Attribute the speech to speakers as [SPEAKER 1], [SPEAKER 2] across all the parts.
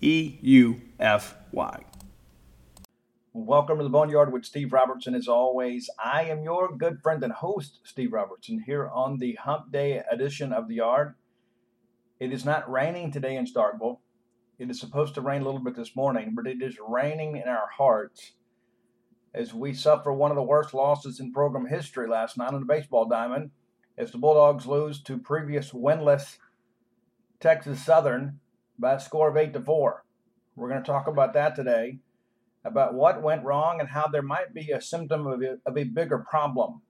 [SPEAKER 1] E U F Y. Welcome to the Boneyard with Steve Robertson. As always, I am your good friend and host, Steve Robertson, here on the Hump Day edition of the Yard. It is not raining today in Starkville. It is supposed to rain a little bit this morning, but it is raining in our hearts as we suffer one of the worst losses in program history last night on the baseball diamond as the Bulldogs lose to previous winless Texas Southern by a score of 8 to 4. We're going to talk about that today, about what went wrong and how there might be a symptom of a, of a bigger problem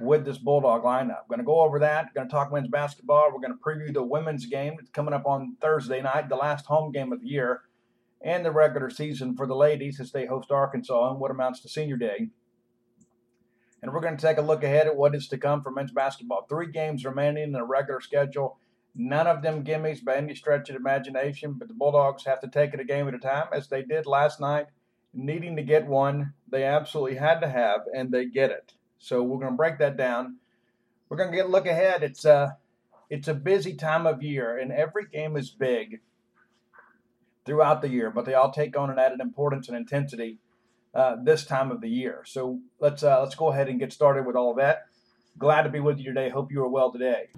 [SPEAKER 1] with this Bulldog lineup. We're going to go over that. We're going to talk men's basketball. We're going to preview the women's game that's coming up on Thursday night, the last home game of the year, and the regular season for the ladies as they host Arkansas and what amounts to senior day. And we're going to take a look ahead at what is to come for men's basketball. Three games remaining in the regular schedule. None of them gimmies by any stretch of imagination, but the Bulldogs have to take it a game at a time, as they did last night, needing to get one they absolutely had to have, and they get it. So we're going to break that down. We're going to get a look ahead. It's a, it's a busy time of year, and every game is big throughout the year, but they all take on an added importance and intensity uh, this time of the year. So let's uh, let's go ahead and get started with all of that. Glad to be with you today. Hope you are well today.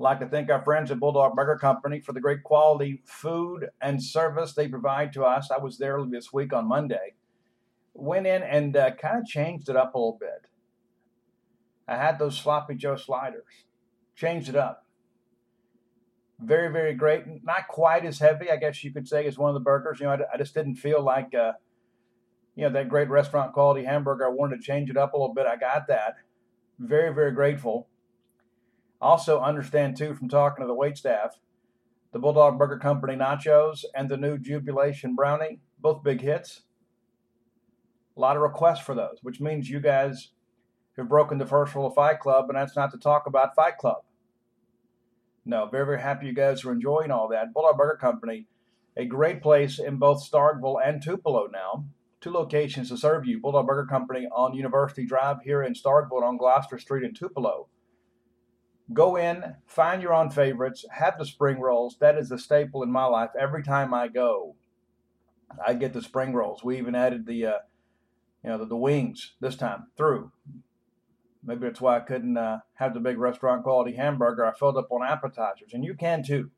[SPEAKER 1] Like to thank our friends at Bulldog Burger Company for the great quality food and service they provide to us. I was there this week on Monday. Went in and uh, kind of changed it up a little bit. I had those sloppy Joe sliders. Changed it up. Very, very great. Not quite as heavy, I guess you could say, as one of the burgers. You know, I, I just didn't feel like, uh, you know, that great restaurant quality hamburger. I wanted to change it up a little bit. I got that. Very, very grateful. Also, understand too from talking to the wait staff, the Bulldog Burger Company nachos and the new Jubilation Brownie, both big hits. A lot of requests for those, which means you guys have broken the first rule of Fight Club, and that's not to talk about Fight Club. No, very, very happy you guys are enjoying all that. Bulldog Burger Company, a great place in both Starkville and Tupelo now. Two locations to serve you. Bulldog Burger Company on University Drive here in Starkville on Gloster Street in Tupelo. Go in, find your own favorites, have the spring rolls. That is a staple in my life. Every time I go, I get the spring rolls. We even added the, uh, you know, the, the wings this time through. Maybe that's why I couldn't uh, have the big restaurant quality hamburger. I filled up on appetizers, and you can too.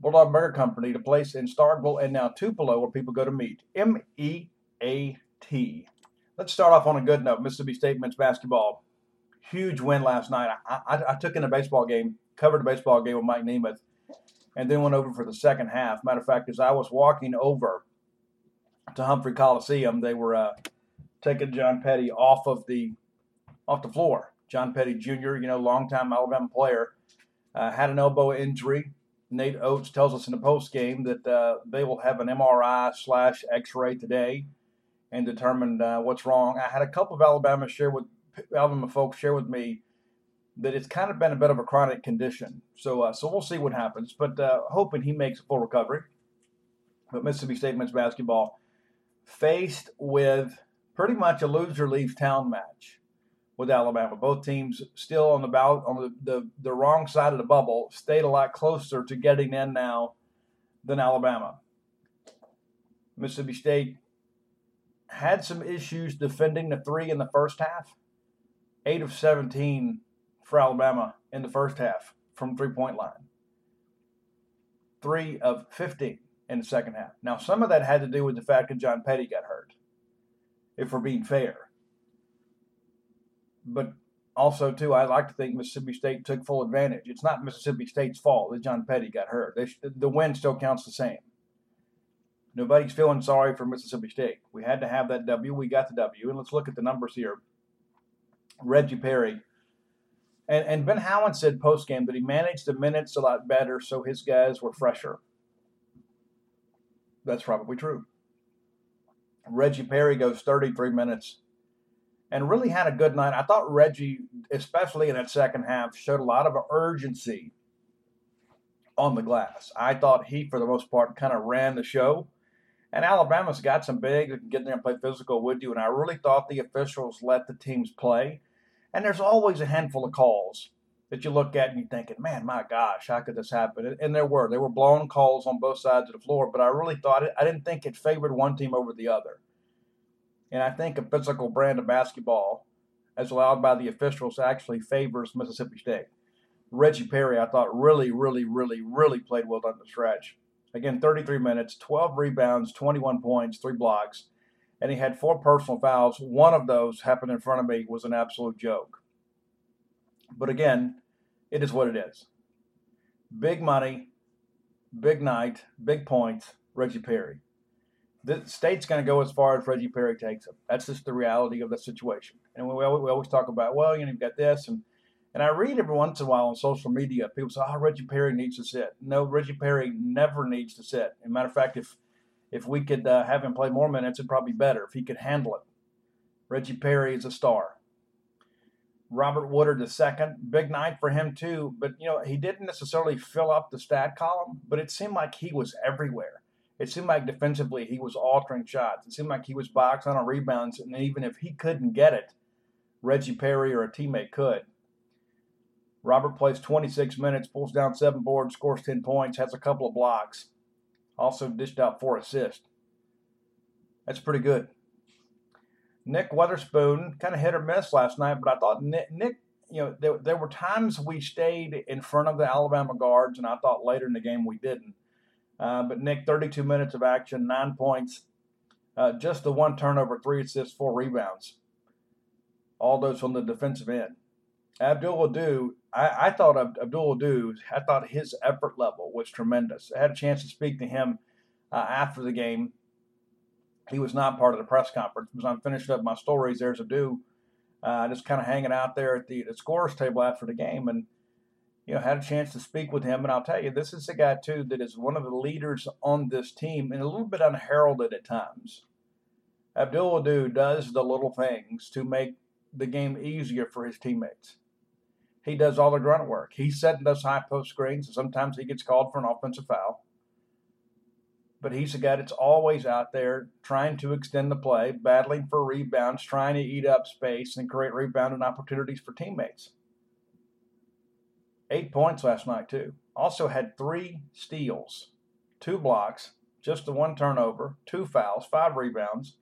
[SPEAKER 1] Bulldog Burger Company, the place in Starkville and now Tupelo where people go to meet. M E A T. Let's start off on a good note. Mississippi State men's basketball. Huge win last night. I, I, I took in a baseball game, covered a baseball game with Mike Nemeth, and then went over for the second half. Matter of fact, as I was walking over to Humphrey Coliseum, they were uh, taking John Petty off of the off the floor. John Petty Jr., you know, longtime Alabama player, uh, had an elbow injury. Nate Oats tells us in the post game that uh, they will have an MRI slash X-ray today and determine uh, what's wrong. I had a couple of Alabama share with Alabama folks share with me that it's kind of been a bit of a chronic condition. So uh, so we'll see what happens, but uh, hoping he makes a full recovery. But Mississippi State men's basketball faced with pretty much a loser leaves town match with Alabama. Both teams still on the bout on the, the, the wrong side of the bubble, stayed a lot closer to getting in now than Alabama. Mississippi State had some issues defending the three in the first half. Eight of 17 for Alabama in the first half from three point line. Three of 15 in the second half. Now, some of that had to do with the fact that John Petty got hurt, if we're being fair but also too, I like to think Mississippi State took full advantage. It's not Mississippi State's fault that John Petty got hurt. They, the win still counts the same. Nobody's feeling sorry for Mississippi State. We had to have that W. We got the W. And let's look at the numbers here. Reggie Perry. And, and Ben Howland said post game that he managed the minutes a lot better, so his guys were fresher. That's probably true. Reggie Perry goes 33 minutes and really had a good night. I thought Reggie, especially in that second half, showed a lot of urgency on the glass. I thought he, for the most part, kind of ran the show. And Alabama's got some big that can get there and play physical with you. And I really thought the officials let the teams play. And there's always a handful of calls that you look at and you're thinking, man, my gosh, how could this happen? And there were. There were blown calls on both sides of the floor, but I really thought it, I didn't think it favored one team over the other. And I think a physical brand of basketball, as allowed by the officials, actually favors Mississippi State. Reggie Perry, I thought, really, really, really, really played well down the stretch. Again, 33 minutes, 12 rebounds, 21 points, three blocks, and he had four personal fouls. One of those happened in front of me was an absolute joke. But again, it is what it is. Big money, big night, big points, Reggie Perry the state's going to go as far as Reggie Perry takes them. That's just the reality of the situation. And we, we always talk about, well, you know, you've got this. And, and I read every once in a while on social media, people say, oh, Reggie Perry needs to sit. No, Reggie Perry never needs to sit. As a matter of fact, if, if we could uh, have him play more minutes, it'd probably be better if he could handle it. Reggie Perry is a star. Robert Woodard the second, big night for him too. But you know he didn't necessarily fill up the stat column, but it seemed like he was everywhere it seemed like defensively he was altering shots. It seemed like he was boxing on rebounds, and even if he couldn't get it, Reggie Perry or a teammate could. Robert plays 26 minutes, pulls down seven boards, scores 10 points, has a couple of blocks, also dished out four assists. That's pretty good. Nick Weatherspoon kind of hit or miss last night, but I thought Nick, Nick you know, there, there were times we stayed in front of the Alabama guards, and I thought later in the game we didn't. Uh, but Nick, 32 minutes of action, nine points, uh, just the one turnover, three assists, four rebounds. All those from the defensive end. Abdul Ado, I, I thought Abdul Ado, I thought his effort level was tremendous. I had a chance to speak to him uh, after the game. He was not part of the press conference because I'm finishing up my stories. There's Abdul uh, just kind of hanging out there at the, the scorers table after the game, and you know had a chance to speak with him. And I'll tell you, this is a guy too that is one of the leaders on this team, and a little bit unheralded at times. Abdul Ado does the little things to make the game easier for his teammates. He does all the grunt work. He's setting those high post screens, and sometimes he gets called for an offensive foul. But he's a guy that's always out there trying to extend the play, battling for rebounds, trying to eat up space and create rebounding opportunities for teammates. Eight points last night, too. Also had three steals, two blocks, just the one turnover, two fouls, five rebounds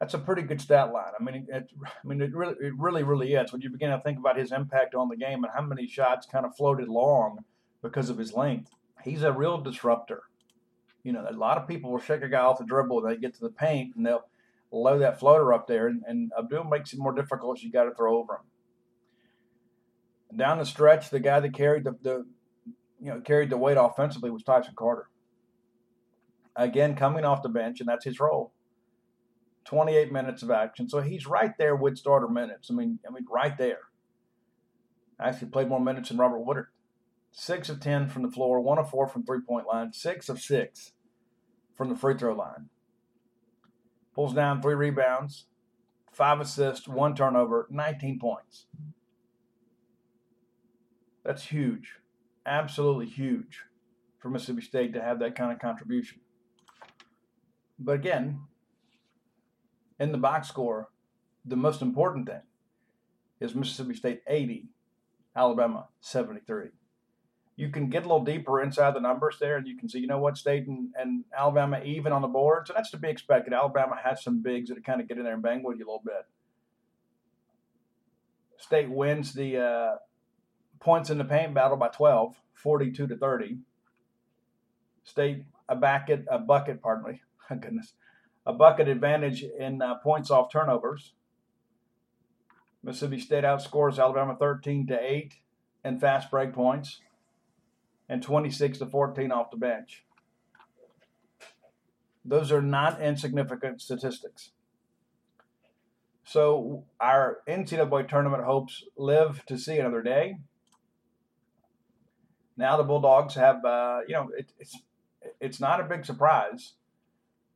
[SPEAKER 1] that's a pretty good stat line. I mean, it, I mean, it really, it really, really is. When you begin to think about his impact on the game and how many shots kind of floated long because of his length, he's a real disruptor. You know, a lot of people will shake a guy off the dribble when they get to the paint and they'll low that floater up there, and, and Abdul makes it more difficult. So you got to throw over him. Down the stretch, the guy that carried the, the you know carried the weight offensively was Tyson Carter. Again, coming off the bench, and that's his role 28 minutes of action. So he's right there with starter minutes. I mean, I mean, right there. Actually played more minutes than Robert Woodard. Six of 10 from the floor, one of four from three point line, six of six from the free throw line. Pulls down three rebounds, five assists, one turnover, 19 points. That's huge. Absolutely huge for Mississippi State to have that kind of contribution. But again, in the box score, the most important thing is Mississippi State 80, Alabama 73. You can get a little deeper inside the numbers there, and you can see, you know what, State and, and Alabama even on the board. So that's to be expected. Alabama has some bigs that kind of get in there and bang with you a little bit. State wins the uh, points in the paint battle by 12, 42 to 30. State a bucket, a bucket, pardon me, goodness, a bucket advantage in uh, points off turnovers. Mississippi State outscores Alabama 13 to 8 in fast break points and 26 to 14 off the bench. Those are not insignificant statistics. So our NCAA tournament hopes live to see another day. Now the Bulldogs have, uh, you know, it, it's it's not a big surprise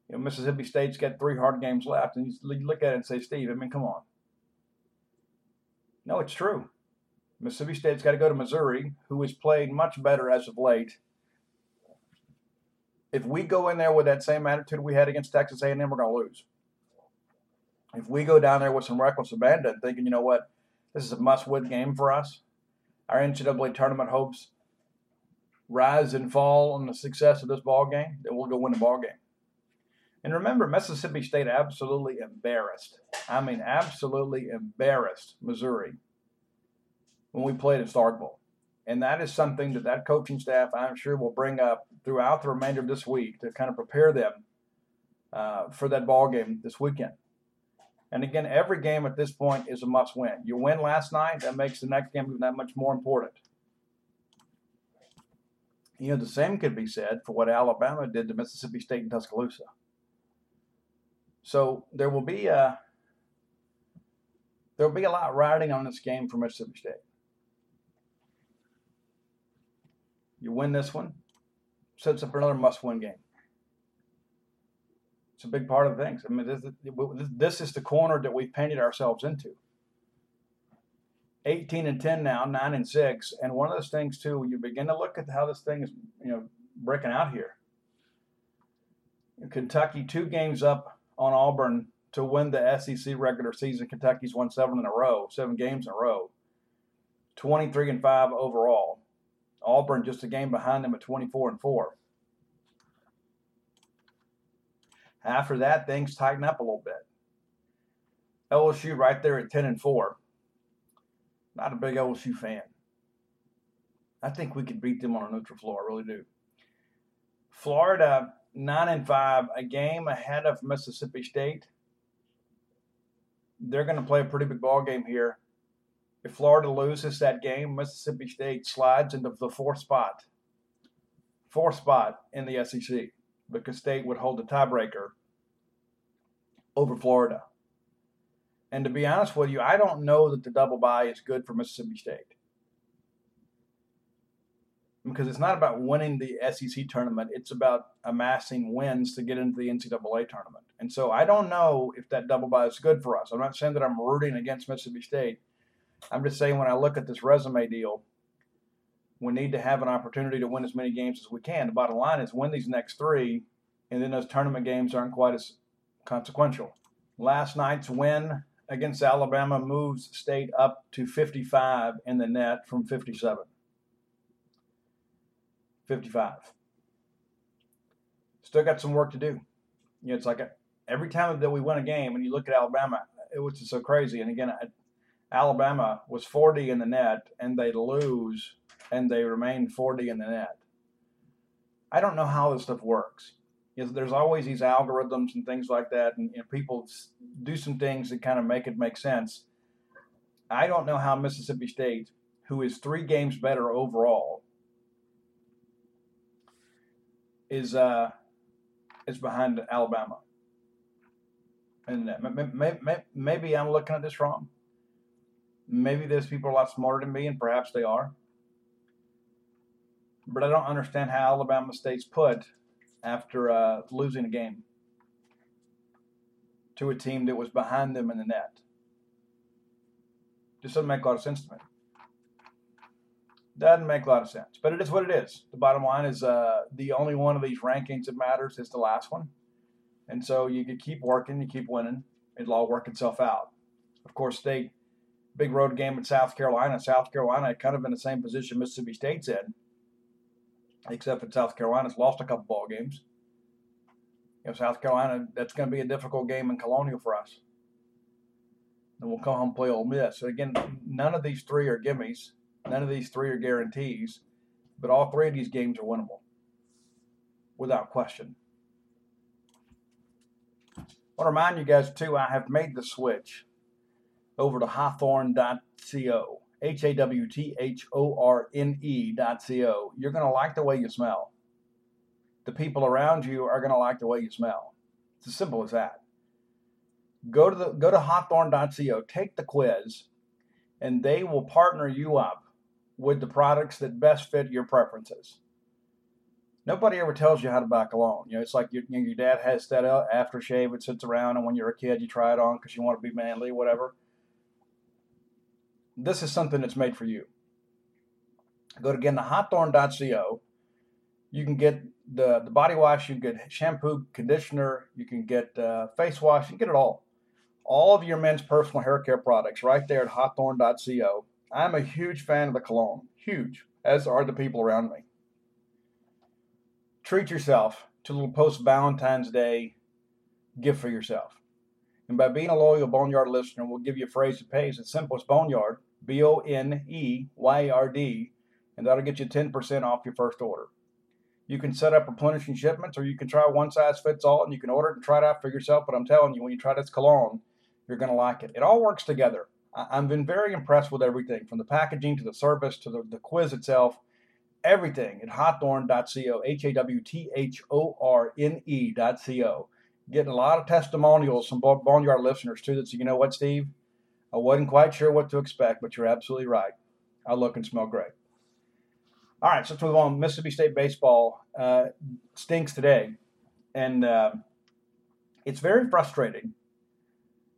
[SPEAKER 1] you know, Mississippi State's got three hard games left, and you look at it and say, Steve, I mean, come on. No, it's true. Mississippi State's got to go to Missouri, who is playing much better as of late. If we go in there with that same attitude we had against Texas A&M, we're going to lose. If we go down there with some reckless abandon, thinking, you know what, this is a must-win game for us, our NCAA tournament hopes rise and fall on the success of this ball game, then we'll go win the ball game. And remember, Mississippi State absolutely embarrassed. I mean, absolutely embarrassed Missouri when we played at Starkville. And that is something that that coaching staff, I'm sure, will bring up throughout the remainder of this week to kind of prepare them uh, for that ball game this weekend. And again, every game at this point is a must win. You win last night, that makes the next game even that much more important. You know, the same could be said for what Alabama did to Mississippi State and Tuscaloosa. So there will be a there will be a lot riding on this game for Mississippi State. You win this one, sets up another must-win game. It's a big part of things. I mean, this, this is the corner that we've painted ourselves into. 18 and 10 now, 9 and 6. And one of those things, too, you begin to look at how this thing is, you know, breaking out here. Kentucky, two games up on Auburn to win the SEC regular season. Kentucky's won seven in a row, seven games in a row. 23 and 5 overall. Auburn just a game behind them at 24 and 4. After that, things tighten up a little bit. LSU right there at 10 and 4. Not a big LSU fan. I think we could beat them on a neutral floor. I really do. Florida, 9 and 5, a game ahead of Mississippi State. They're going to play a pretty big ball game here. If Florida loses that game, Mississippi State slides into the fourth spot. Fourth spot in the SEC because State would hold the tiebreaker over Florida. And to be honest with you, I don't know that the double bye is good for Mississippi State. Because it's not about winning the SEC tournament, it's about amassing wins to get into the NCAA tournament. And so I don't know if that double bye is good for us. I'm not saying that I'm rooting against Mississippi State. I'm just saying when I look at this resume deal, we need to have an opportunity to win as many games as we can. The bottom line is win these next three, and then those tournament games aren't quite as consequential. Last night's win against Alabama moves State up to 55 in the net from 57. 55. Still got some work to do. You know, it's like a, every time that we win a game, and you look at Alabama, it was just so crazy. And again, Alabama was 40 in the net, and they lose, and they remain 40 in the net. I don't know how this stuff works. You know, there's always these algorithms and things like that, and know, people do some things that kind of make it make sense. I don't know how Mississippi State, who is three games better overall, is uh, is behind Alabama. And maybe I'm looking at this wrong. Maybe those people are a lot smarter than me, and perhaps they are. But I don't understand how Alabama State's put after uh, losing a game to a team that was behind them in the net. Just doesn't make a lot of sense to me. Doesn't make a lot of sense, but it is what it is. The bottom line is uh, the only one of these rankings that matters is the last one. And so you could keep working, you keep winning, it'll all work itself out. Of course, State, big road game at South Carolina. South Carolina kind of in the same position Mississippi State's in, except that South Carolina's lost a couple ball games. You know, South Carolina, that's going to be a difficult game in Colonial for us. And we'll come home and play Ole Miss. So again, none of these three are gimmies. None of these three are guarantees, but all three of these games are winnable, without question. I want to remind you guys too, I have made the switch over to hawthorne.co. H A W T H O R N E dot C O. You're going to like the way you smell. The people around you are going to like the way you smell. It's as simple as that. Go to the go to hawthorne.co, take the quiz, and they will partner you up with the products that best fit your preferences. Nobody ever tells you how to buy cologne. You know, it's like your, you know, your dad has that aftershave. It sits around, and when you're a kid, you try it on because you want to be manly, whatever. This is something that's made for you. Go to again to hawthorne.co. You can get the the body wash. You can get shampoo, conditioner. You can get uh, face wash. You can get it all. All of your men's personal hair care products right there at hawthorne.co. I'm a huge fan of the cologne, huge, as are the people around me. Treat yourself to a little post Valentine's Day gift for yourself. And by being a loyal Boneyard listener, we'll give you a phrase that pays. It's simple as Boneyard, B O N E Y R D, and that'll get you 10% off your first order. You can set up replenishing shipments, or you can try one size fits all, and you can order it and try it out for yourself. But I'm telling you, when you try this cologne, you're going to like it. It all works together. I've been very impressed with everything from the packaging to the service to the, the quiz itself. Everything at hawthorne.co, H A W T H O R N E.co. Getting a lot of testimonials from Boneyard listeners too that say, you know what, Steve? I wasn't quite sure what to expect, but you're absolutely right. I look and smell great. All right, so let's move on. Mississippi State baseball uh, stinks today, and uh, it's very frustrating.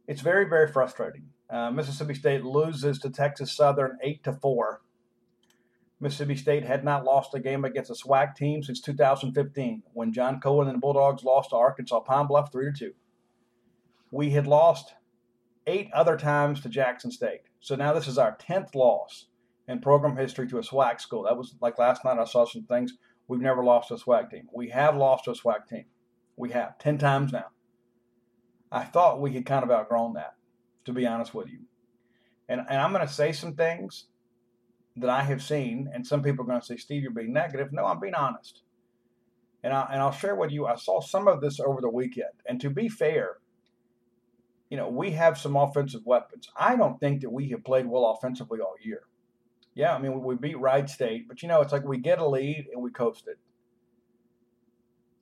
[SPEAKER 1] It's very, very frustrating. Uh, Mississippi State loses to Texas Southern eight to four. Mississippi State had not lost a game against a SWAC team since 2015, when John Cohen and the Bulldogs lost to Arkansas Pine Bluff three to two. We had lost eight other times to Jackson State, so now this is our tenth loss in program history to a SWAC school. That was like last night. I saw some things. We've never lost a SWAC team. We have lost to a SWAC team. We have ten times now. I thought we had kind of outgrown that. To be honest with you. And, and I'm going to say some things that I have seen, and some people are going to say, Steve, you're being negative. No, I'm being honest. And, I, and I'll share with you, I saw some of this over the weekend. And to be fair, you know, we have some offensive weapons. I don't think that we have played well offensively all year. Yeah, I mean, we beat Wright State, but you know, it's like we get a lead and we coast it.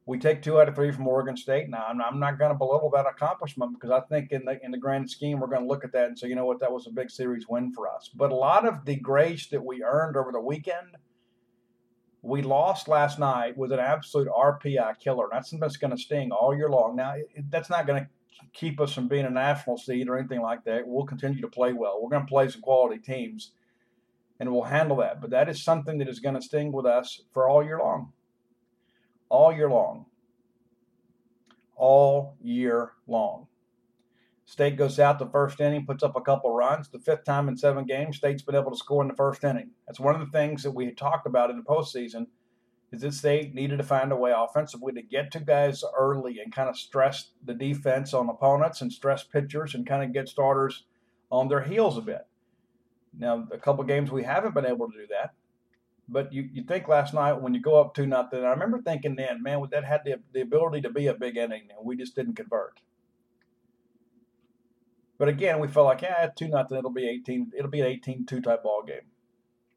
[SPEAKER 1] We take two out of three from Oregon State. Now, I'm I'm not going to belittle that accomplishment because I think in the in the grand scheme, we're going to look at that and say, you know what, that was a big series win for us. But a lot of the grace that we earned over the weekend, we lost last night with an absolute RPI killer. That's something that's going to sting all year long. Now, it, that's not going to keep us from being a national seed or anything like that. We'll continue to play well. We're going to play some quality teams, and we'll handle that. But that is something that is going to sting with us for all year long all year long. All year long. State goes out the first inning, puts up a couple runs. The fifth time in seven games, State's been able to score in the first inning. That's one of the things that we talked about in the postseason. Is that State needed to find a way offensively to get to guys early and kind of stress the defense on opponents and stress pitchers and kind of get starters on their heels a bit. Now, a couple games we haven't been able to do that. But you, you think last night when you go up two nothing, I remember thinking then, man, that had the, the ability to be a big inning, and we just didn't convert. But again, we felt like, yeah, two nothing, it'll be eighteen, it'll be an 18-2 type ball game.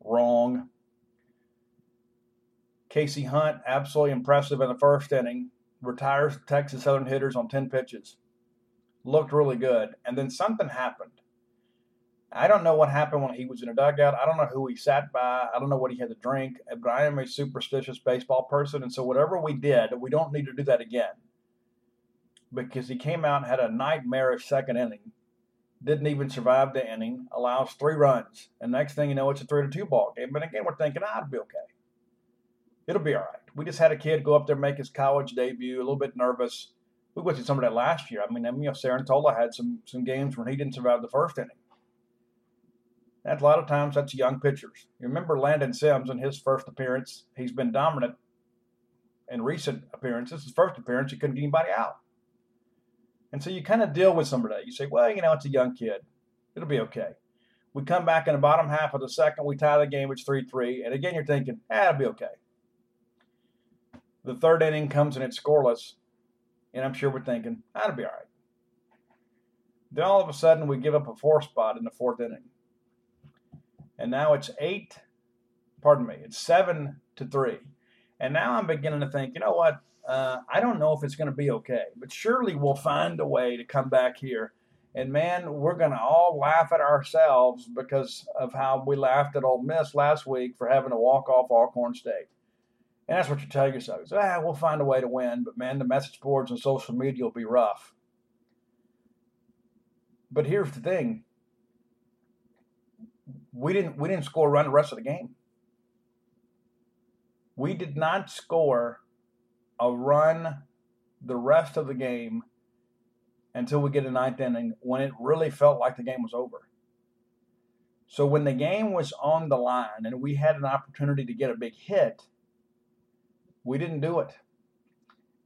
[SPEAKER 1] Wrong. Casey Hunt, absolutely impressive in the first inning, retires Texas Southern hitters on 10 pitches. Looked really good. And then something happened. I don't know what happened when he was in a dugout. I don't know who he sat by. I don't know what he had to drink. But I am a superstitious baseball person, and so whatever we did, we don't need to do that again. Because he came out and had a nightmarish second inning, didn't even survive the inning, allows three runs, and next thing you know, it's a three to two ball game. But again, we're thinking, ah, it'll be okay. It'll be all right. We just had a kid go up there make his college debut, a little bit nervous. We went through some of that last year. I mean, you know, Cerantola had some some games when he didn't survive the first inning that's a lot of times that's young pitchers. You remember Landon Sims in his first appearance, he's been dominant in recent appearances. His first appearance, he couldn't get anybody out. And so you kind of deal with some of that. You say, well, you know, it's a young kid. It'll be okay. We come back in the bottom half of the second, we tie the game, it's 3 3. And again, you're thinking, ah, it'll be okay. The third inning comes and it's scoreless. And I'm sure we're thinking, that'll be all right. Then all of a sudden, we give up a four spot in the fourth inning and now it's eight, pardon me, it's seven to three. And now I'm beginning to think, you know what? Uh, I don't know if it's going to be okay, but surely we'll find a way to come back here. And man, we're going to all laugh at ourselves because of how we laughed at Ole Miss last week for having to walk off Alcorn State. And that's what you tell yourself. ah, we'll find a way to win, but man, the message boards and social media will be rough. But here's the thing we didn't we didn't score a run the rest of the game. We did not score a run the rest of the game until we get a ninth inning when it really felt like the game was over. So when the game was on the line and we had an opportunity to get a big hit, we didn't do it.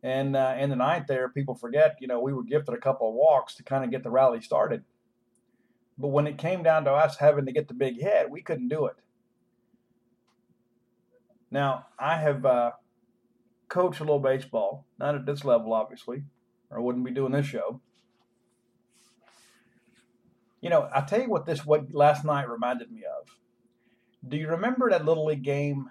[SPEAKER 1] And uh, in the ninth, there, people forget, you know, we were gifted a couple of walks to kind of get the rally started. But when it came down to us having to get the big hit, we couldn't do it. Now, I have uh, coached a little baseball, not at this level, obviously, or I wouldn't be doing this show. You know, I tell you what this what last night reminded me of. Do you remember that little league game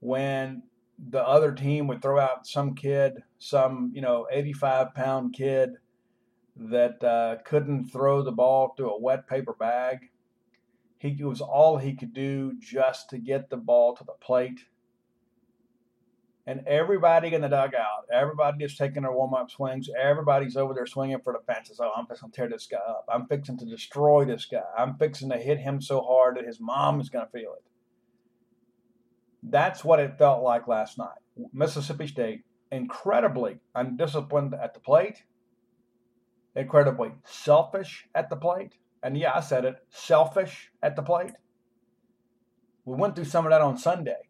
[SPEAKER 1] when the other team would throw out some kid, some you know, 85 pound kid that uh, couldn't throw the ball through a wet paper bag. He it was all he could do just to get the ball to the plate. And everybody in the dugout, everybody is taking their warm up swings. Everybody's over there swinging for the fences. Oh, I'm fixing to tear this guy up. I'm fixing to destroy this guy. I'm fixing to hit him so hard that his mom is going to feel it. That's what it felt like last night. Mississippi State, incredibly undisciplined at the plate incredibly selfish at the plate. And yeah, I said it selfish at the plate. We went through some of that on Sunday.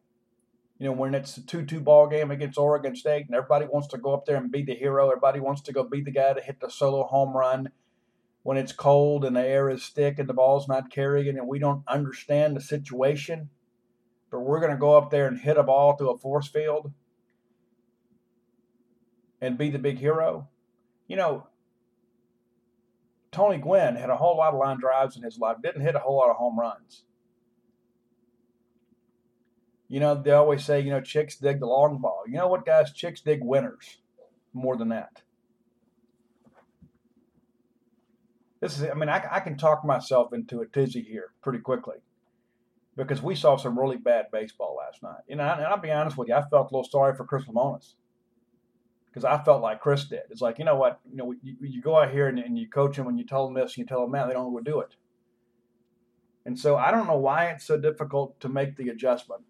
[SPEAKER 1] You know, when it's a 2 2 ball game against Oregon State and everybody wants to go up there and be the hero, everybody wants to go be the guy to hit the solo home run. when it's cold and the air is thick and the ball's not carrying and we don't understand the situation, but we're going to go up there and hit a ball through a force field and be the big hero. You know, Tony Gwynn had a whole lot of line drives in his life, didn't hit a whole lot of home runs. You know, they always say, you know, chicks dig the long ball. You know what, guys? Chicks dig winners more than that. This is, I mean, I, I can talk myself into a tizzy here pretty quickly because we saw some really bad baseball last night. You know, and I'll be honest with you, I felt a little sorry for Chris Lemonis because I felt like Chris did. It's like, you know what, you know, you, you go out here and, and, you coach them and you tell them this and you tell them that, they don't do it. And so I don't know why it's so difficult to make the adjustment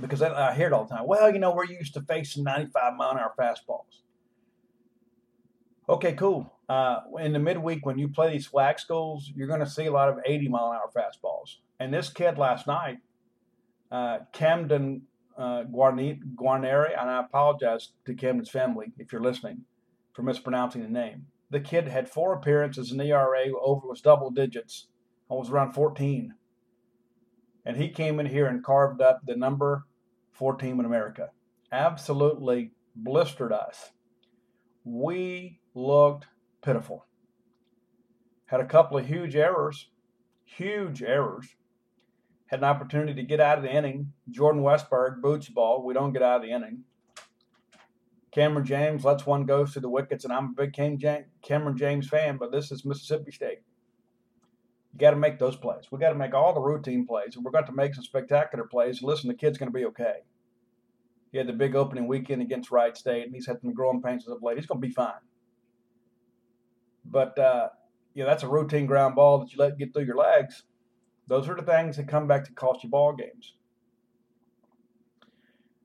[SPEAKER 1] because I, I hear it all the time. Well, you know, we're used to facing 95 mile an hour fastballs. Okay, cool. Uh, in the midweek, when you play these flag schools, you're going to see a lot of 80 mile an hour fastballs. And this kid last night, uh, Camden uh, Guarneri, and I apologize to Camden's family if you're listening for mispronouncing the name. The kid had four appearances in the ERA over was double digits, almost around 14, and he came in here and carved up the number four team in America. Absolutely blistered us. We looked pitiful. Had a couple of huge errors, huge errors. Had an opportunity to get out of the inning. Jordan Westburg boots ball. We don't get out of the inning. Kamren James lets one go through the wickets, and I'm a big Kamren James fan, but this is Mississippi State. You got to make those plays. We got to make all the routine plays, and we're going to make some spectacular plays. Listen, the kid's going to be okay. He had the big opening weekend against Wright State, and he's had some growing pains as of late. He's going to be fine. But uh, you know that's a routine ground ball that you let get through your legs. Those are the things that come back to cost you ball games.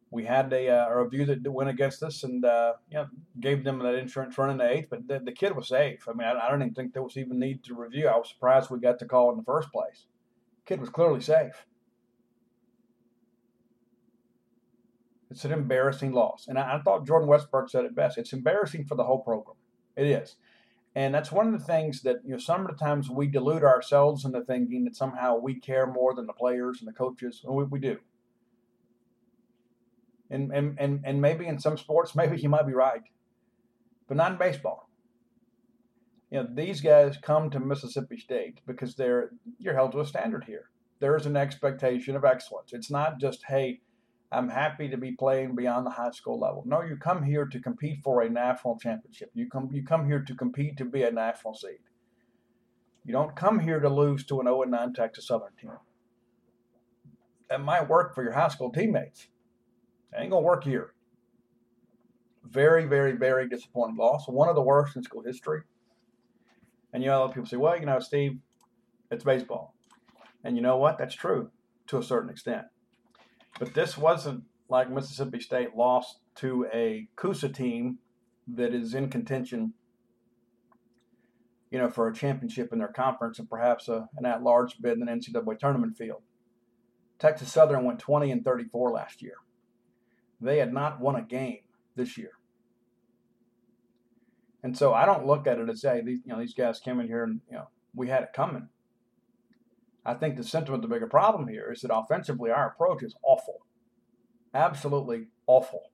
[SPEAKER 1] We had a, uh, a review that went against us, and uh, you know gave them that insurance run in the eighth, but the, the kid was safe. I mean, I, I, don't even think there was even need to review. I was surprised we got the call in the first place. Kid was clearly safe. It's an embarrassing loss, and I, I thought Jordan Westbrook said it best. It's embarrassing for the whole program. It is. And that's one of the things that, you know, some of the times we delude ourselves into thinking that somehow we care more than the players and the coaches. And we, we do. And, and, and, and maybe in some sports, maybe you might be right, but not in baseball. You know, these guys come to Mississippi State because they're you're held to a standard here. There's an expectation of excellence. It's not just, hey, I'm happy to be playing beyond the high school level. No, you come here to compete for a national championship. You come you come here to compete to be a national seed. You don't come here to lose to an 0 9 Texas Southern team. That might work for your high school teammates. It ain't gonna work here. Very, very, very disappointing loss. One of the worst in school history. And you know, people say, well, you know, Steve, it's baseball. And you know what? That's true to a certain extent. But this wasn't like Mississippi State lost to a Coosa team that is in contention, you know, for a championship in their conference and perhaps a, an at-large bid in the NCAA tournament field. Texas Southern went 20 and 34 last year. They had not won a game this year. And so I don't look at it as say these you know these guys came in here and you know we had it coming. I think the sentiment, the bigger problem here is that offensively our approach is awful, absolutely awful.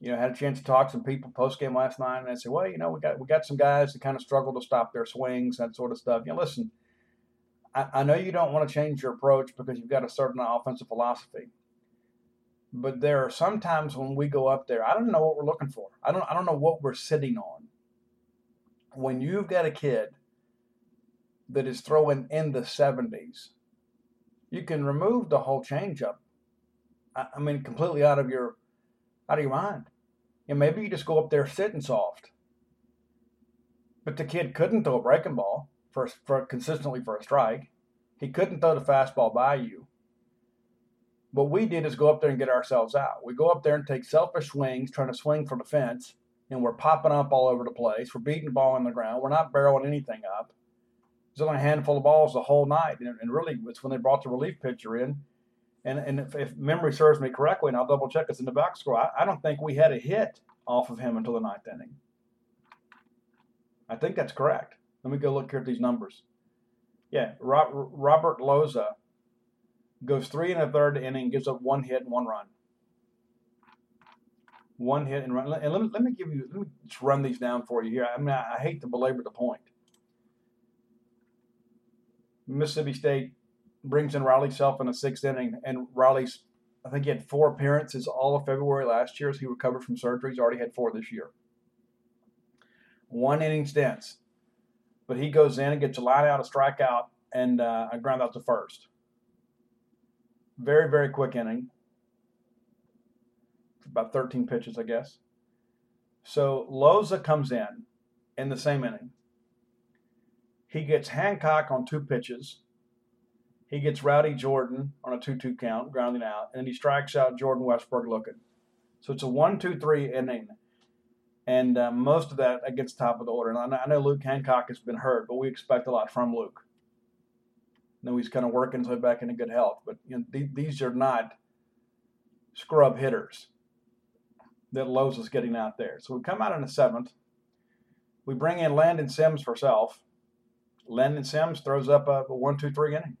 [SPEAKER 1] You know, I had a chance to talk to some people post game last night, and they said, "Well, you know, we got we got some guys that kind of struggle to stop their swings, that sort of stuff." You know, listen, I, I know you don't want to change your approach because you've got a certain offensive philosophy, but there are some times when we go up there, I don't know what we're looking for. I don't I don't know what we're sitting on. When you've got a kid that is throwing in the 70s, you can remove the whole changeup. I mean, completely out of your out of your mind. And maybe you just go up there sitting soft. But the kid couldn't throw a breaking ball for, for consistently for a strike. He couldn't throw the fastball by you. What we did is go up there and get ourselves out. We go up there and take selfish swings, trying to swing for the fence, and we're popping up all over the place. We're beating the ball on the ground. We're not barreling anything up. There's a handful of balls the whole night, and, and really it's when they brought the relief pitcher in. And, and if, if, memory serves me correctly, and I'll double check this in the back score, I, I don't think we had a hit off of him until the ninth inning. I think that's correct. Let me go look here at these numbers. Yeah, Robert Loza goes three and a third inning, gives up one hit and one run. One hit and run. And let me, let me give you, let me just run these down for you here. I mean, I hate to belabor the point. Mississippi State brings in Riley Self in the sixth inning, and Riley's, I think he had four appearances all of February last year as he recovered from surgery. He's already had four this year. One inning stints, but he goes in and gets a line out, a strikeout, and uh, a ground out to first. Very, very quick inning. About 13 pitches, I guess. So Loza comes in in the same inning. He gets Hancock on two pitches. He gets Rowdy Jordan on a 2 2 count, grounding out, and then he strikes out Jordan Westburg looking. So it's a 1 2 3 inning. And uh, most of that against top of the order. And I know Luke Hancock has been hurt, but we expect a lot from Luke. I know he's kind of working his way back into good health, but you know, th- these are not scrub hitters that Loza's is getting out there. So we come out in the seventh. We bring in Landon Sims for self. Landon Sims throws up a, a one, two, three inning.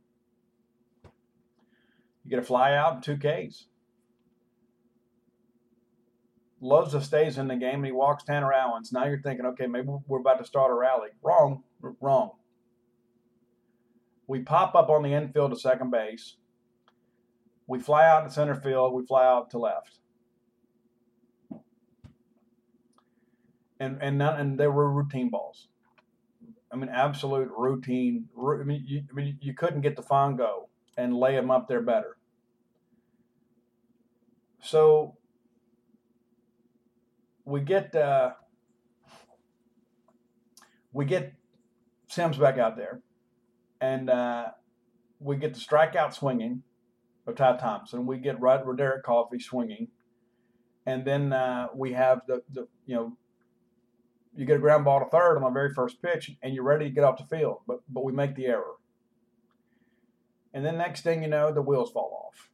[SPEAKER 1] You get a fly out two Ks. Loza stays in the game and he walks Tanner Allens. Now you're thinking, okay, maybe we're about to start a rally. Wrong, wrong. We pop up on the infield to second base. We fly out to center field. We fly out to left. And and none, and there were routine balls. I mean, absolute routine. I mean, you, I mean, you couldn't get the fungo and lay them up there better. So we get uh, we get Sims back out there, and uh, we get the strikeout swinging of Ty Thompson. We get Rod Roderick Coffee swinging, and then uh, we have the, the you know you get a ground ball to third on the very first pitch, and you're ready to get off the field, but but we make the error. And then next thing you know, the wheels fall off.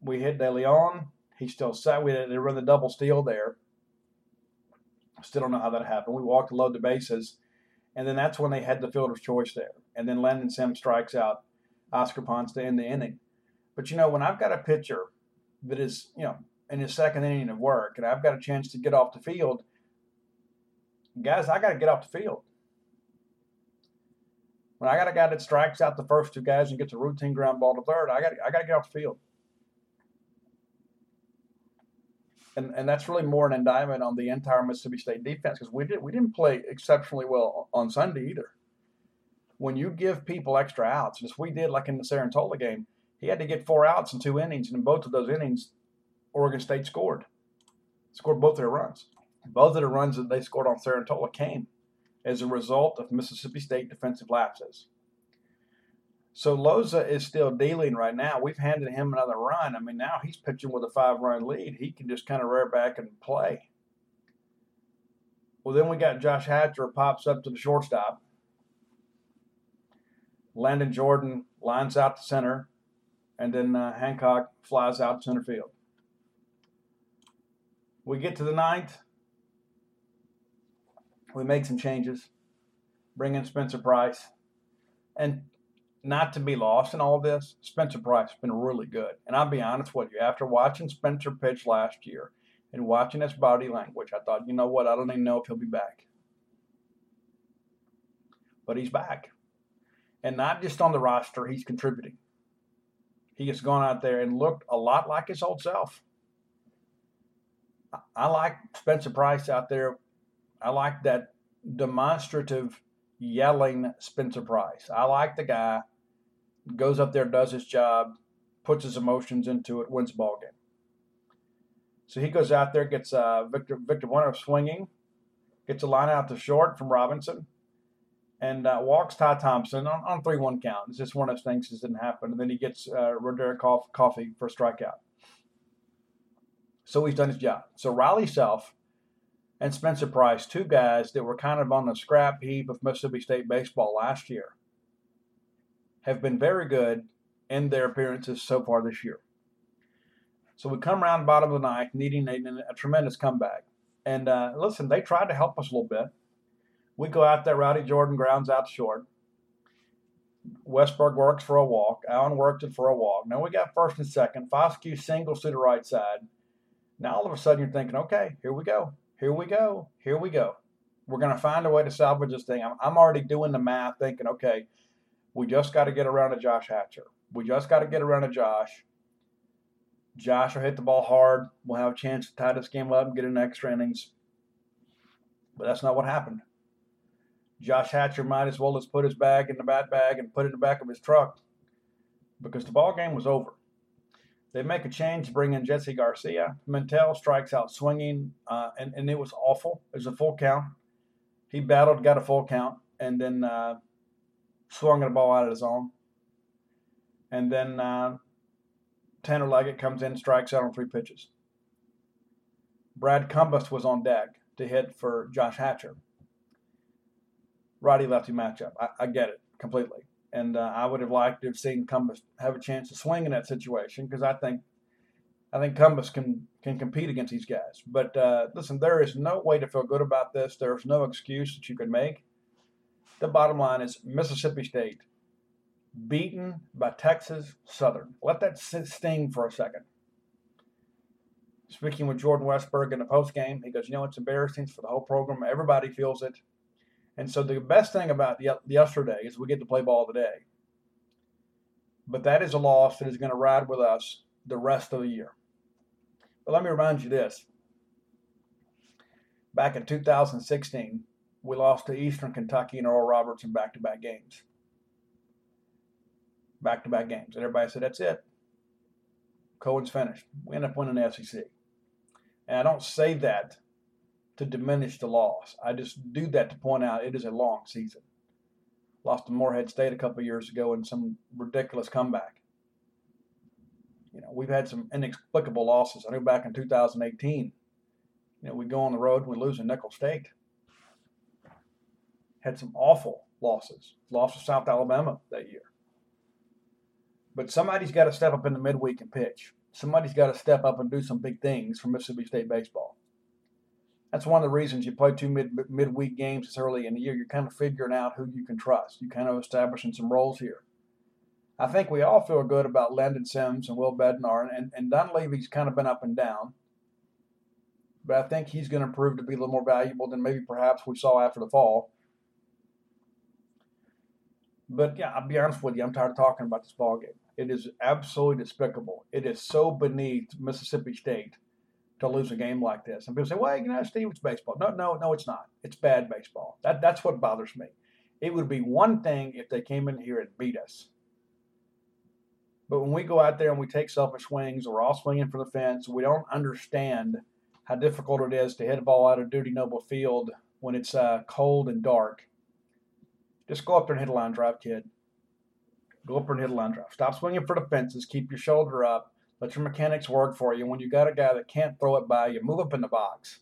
[SPEAKER 1] We hit De Leon. He still sat. We had to run the double steal there. Still don't know how that happened. We walked to load the bases, and then that's when they had the fielder's choice there. And then Landon Sims strikes out Oscar Ponce to end the inning. But you know, when I've got a pitcher that is, you know, in his second inning of work, and I've got a chance to get off the field guys, I got to get off the field. When I got a guy that strikes out the first two guys and gets a routine ground ball to third, I got I got to get off the field. And, and that's really more an indictment on the entire Mississippi State defense because we did we didn't play exceptionally well on Sunday either. When you give people extra outs, as we did like in the Cerantola game, he had to get four outs in two innings, and in both of those innings, Oregon State scored, scored both their runs. Both of the runs that they scored on Cerantola came as a result of Mississippi State defensive lapses. So Loza is still dealing right now. We've handed him another run. I mean, now he's pitching with a five run lead. He can just kind of rear back and play. Well, then we got Josh Hatcher pops up to the shortstop. Landon Jordan lines out to center, and then uh, Hancock flies out center field. We get to the ninth we make some changes, bring in Spencer Price, and not to be lost in all this, Spencer Price has been really good. And I'll be honest with you, after watching Spencer pitch last year and watching his body language, I thought, you know what, I don't even know if he'll be back. But he's back. And not just on the roster, he's contributing. He has gone out there and looked a lot like his old self. I like Spencer Price out there I like that demonstrative yelling Spencer Price. I like the guy goes up there, does his job, puts his emotions into it, wins the ball game. So he goes out there, gets uh, Victor Victor Bueno swinging, gets a line out to short from Robinson, and uh, walks Ty Thompson on, on three one count. It's just one of those things that didn't happen. And then he gets uh, Roderick Coffee for a strikeout. So he's done his job. So Riley Self and Spencer Price, two guys that were kind of on the scrap heap of Mississippi State baseball last year, have been very good in their appearances so far this year. So we come around the bottom of the ninth, needing a, a tremendous comeback. And uh, listen, they tried to help us a little bit. We go out there, Rowdy Jordan grounds out short. Westburg works for a walk. Allen works it for a walk. Now we got first and second. Foscue singles to the right side. Now all of a sudden you're thinking, okay, here we go. Here we go. Here we go. We're going to find a way to salvage this thing. I'm, I'm already doing the math thinking, okay, we just got to get around to Josh Hatcher. We just got to get around to Josh. Josh will hit the ball hard. We'll have a chance to tie this game up and get in extra innings. But that's not what happened. Josh Hatcher might as well just put his bag in the bat bag and put it in the back of his truck because the ball game was over. They make a change, bring in Jesse Garcia. Pimentel strikes out swinging, uh, and, and it was awful. It was a full count. He battled, got a full count, and then uh, swung a ball out of his own. And then uh, Tanner Leggett comes in, strikes out on three pitches. Brad Cumbest was on deck to hit for Josh Hatcher. Righty lefty matchup. I, I get it completely. And uh, I would have liked to have seen Cumbest have a chance to swing in that situation because I think I think Cumbest can can compete against these guys. But uh, listen, there is no way to feel good about this. There's no excuse that you can make. The bottom line is Mississippi State beaten by Texas Southern. Let that sting for a second. Speaking with Jordan Westburg in the post game, he goes, "You know, it's embarrassing for the whole program. Everybody feels it." And so the best thing about yesterday is we get to play ball today. But that is a loss that is going to ride with us the rest of the year. But let me remind you this. Back in 2016, we lost to Eastern Kentucky and Oral Roberts in back to back games. Back to back games. And everybody said, that's it. Cohen's finished. We end up winning the SEC. And I don't say that to diminish the loss. I just do that to point out it is a long season. Lost to Morehead State a couple years ago in some ridiculous comeback. You know, we've had some inexplicable losses. I know back in 2018, you know, we go on the road and we lose in Nicholls State. Had some awful losses. Lost to South Alabama that year. But somebody's got to step up in the midweek and pitch. Somebody's got to step up and do some big things for Mississippi State baseball that's one of the reasons you play two mid midweek games this early in the year. You're kind of figuring out who you can trust. You're kind of establishing some roles here. I think we all feel good about Landon Sims and Will Bednar, and, and Dunleavy's kind of been up and down. But I think he's going to prove to be a little more valuable than maybe perhaps we saw after the fall. But yeah, I'll be honest with you, I'm tired of talking about this ball game. It is absolutely despicable. It is so beneath Mississippi State to lose a game like this. And people say, well, you know, Steve, it's baseball. No, no, no, it's not. It's bad baseball. That, that's what bothers me. It would be one thing if they came in here and beat us. But when we go out there and we take selfish swings, we're all swinging for the fence, we don't understand how difficult it is to hit a ball out of Dudy Noble Field when it's uh, cold and dark. Just go up there and hit a line drive, kid. Go up there and hit a line drive. Stop swinging for the fences. Keep your shoulder up let your mechanics work for you. When you got a guy that can't throw it by you, move up in the box.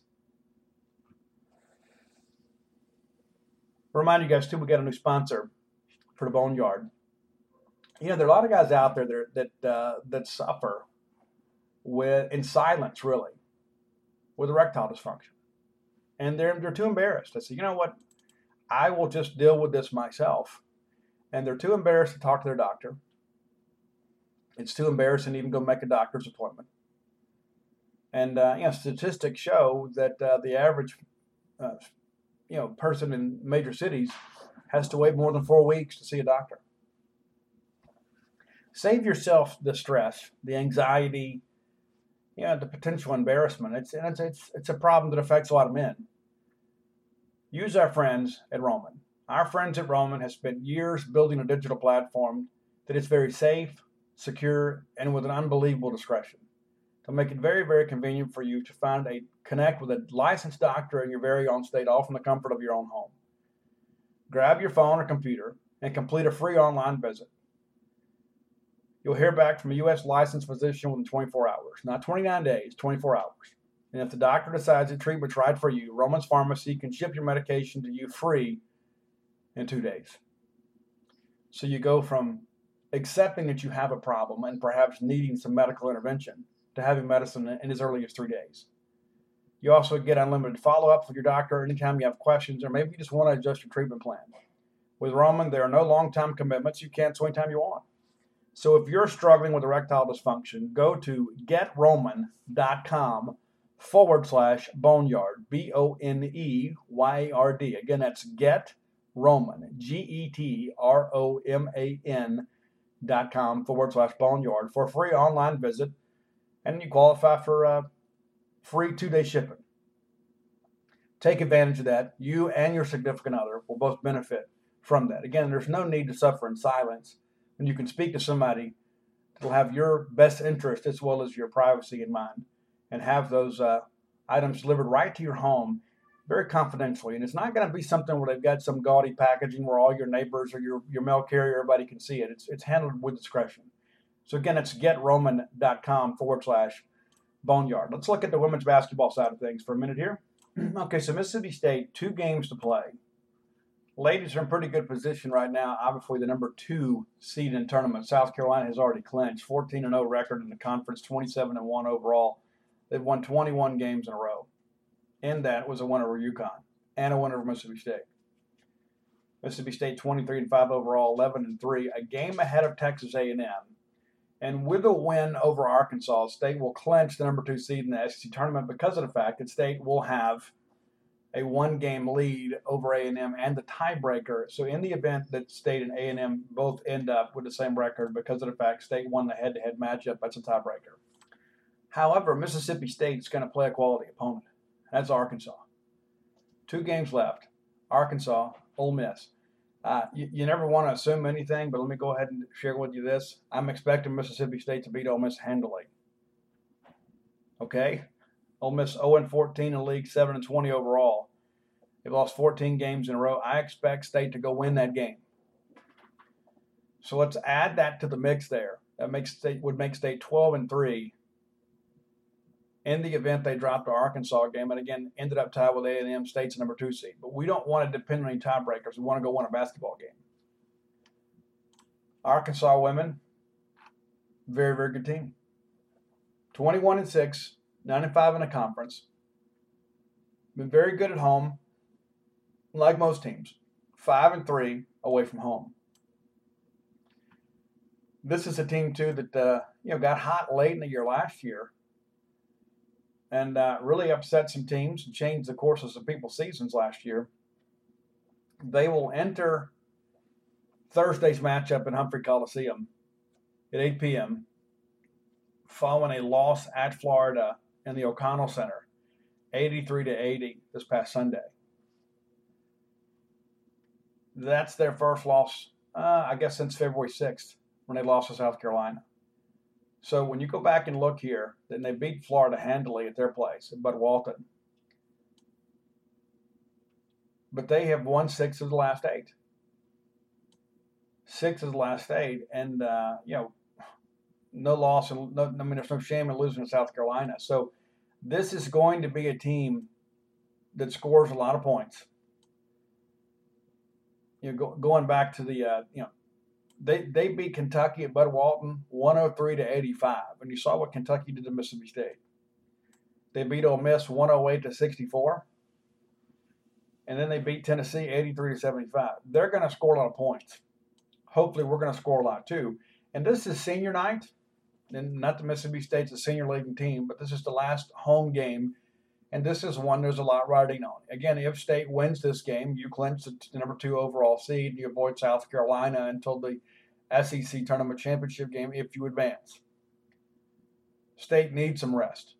[SPEAKER 1] Remind you guys too, we got a new sponsor for the Boneyard. You know, there are a lot of guys out there that that, uh, that suffer with in silence, really, with erectile dysfunction, and they're they're too embarrassed. I say, you know what, I will just deal with this myself, and they're too embarrassed to talk to their doctor it's too embarrassing to even go make a doctor's appointment. And uh, you know, statistics show that uh, the average, uh, you know, person in major cities has to wait more than four weeks to see a doctor. Save yourself the stress, the anxiety, you know, the potential embarrassment. It's it's it's, it's a problem that affects a lot of men. Use our friends at Roman. Our friends at Roman have spent years building a digital platform that is very safe, secure, and with an unbelievable discretion. To make it very, very convenient for you to find a connect with a licensed doctor in your very own state, all from the comfort of your own home. Grab your phone or computer and complete a free online visit. You'll hear back from a U.S. licensed physician within 24 hours, not 29 days, 24 hours. And if the doctor decides the treatment's right for you, Romans Pharmacy can ship your medication to you free in two days. So you go from accepting that you have a problem and perhaps needing some medical intervention to having medicine in as early as three days. You also get unlimited follow up with your doctor anytime you have questions, or maybe you just want to adjust your treatment plan. With Roman, there are no long term commitments. You can cancel anytime you want. So if you're struggling with erectile dysfunction, go to getroman.com forward slash boneyard, B O N E Y R D. Again, that's get Roman, G E T R O M A N dot com forward slash boneyard for a free online visit. And you qualify for uh, free two day shipping. Take advantage of that. You and your significant other will both benefit from that. Again, there's no need to suffer in silence when you can speak to somebody that'll have your best interest as well as your privacy in mind and have those uh, items delivered right to your home very confidentially. And it's not going to be something where they've got some gaudy packaging where all your neighbors or your, your mail carrier, everybody can see it. It's, it's handled with discretion. So again, it's getroman.com forward slash boneyard. Let's look at the women's basketball side of things for a minute here. okay, so Mississippi State, two games to play. Ladies are in pretty good position right now. Obviously, the number two seed in tournament. South Carolina has already clinched 14 and 0 record in the conference, 27 and 1 overall. They've won 21 games in a row. In that was a win over UConn and a win over Mississippi State. Mississippi State 23 and 5 overall, 11 and 3, a game ahead of Texas A&M. And with a win over Arkansas, State will clinch the number two seed in the SEC tournament because of the fact that State will have a one-game lead over A&M and the tiebreaker. So in the event that State and A&M both end up with the same record because of the fact State won the head-to-head matchup, that's a tiebreaker. However, Mississippi State is going to play a quality opponent. That's Arkansas. Two games left. Arkansas, Ole Miss. Uh, you, you, never want to assume anything, but let me go ahead and share with you this. I'm expecting Mississippi State to beat Ole Miss handily. Okay? Ole Miss 0 14 in league, 7 20 overall. They've lost 14 games in a row. I expect State to go win that game. So let's add that to the mix there. That makes State would make State 12 and 3. In the event they dropped the Arkansas game, and again ended up tied with A&M State's number two seed. But we don't want to depend on any tiebreakers. We want to go win a basketball game. Arkansas women, very very good team. 21 and six, nine and five in the conference. Been very good at home like most teams, five and three away from home. This is a team too that uh, you know got hot late in the year last year, and uh, really upset some teams and changed the course of people's seasons last year. They will enter Thursday's matchup in Humphrey Coliseum at 8 p.m. following a loss at Florida in the O'Connell Center, 83 to 80 this past Sunday that's their first loss, uh, I guess, since February 6th when they lost to South Carolina. So when you go back and look here, then they beat Florida handily at their place at Bud Walton. But they have won six of the last eight. Six of the last eight, and uh, you know, no loss and no, I mean, there's no shame in losing to South Carolina. So this is going to be a team that scores a lot of points you know, go, going back to the, uh, you know, they, they beat Kentucky at Bud Walton 103 to 85. And you saw what Kentucky did to Mississippi State. They beat Ole Miss 108 to 64. And then they beat Tennessee 83 to 75. They're going to score a lot of points. Hopefully, we're going to score a lot too. And this is senior night. And not the Mississippi State's a senior league team, but this is the last home game and this is one there's a lot riding on. Again, if State wins this game, you clinch the number two overall seed and you avoid South Carolina until the SEC tournament championship game if you advance. State needs some rest.